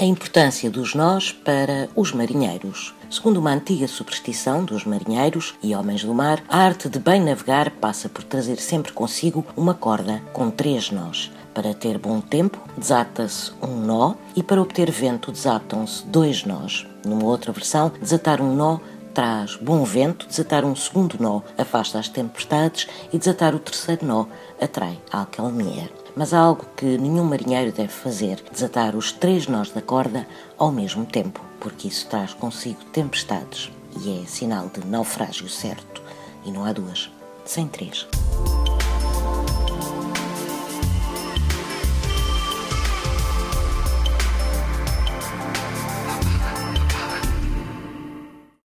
A importância dos nós para os marinheiros. Segundo uma antiga superstição dos marinheiros e homens do mar, a arte de bem navegar passa por trazer sempre consigo uma corda com três nós. Para ter bom tempo, desata-se um nó e para obter vento desatam-se dois nós. Numa outra versão, desatar um nó traz bom vento, desatar um segundo nó afasta as tempestades e desatar o terceiro nó atrai a alcalmia. Mas há algo que nenhum marinheiro deve fazer: desatar os três nós da corda ao mesmo tempo, porque isso traz consigo tempestades e é sinal de naufrágio certo. E não há duas, sem três.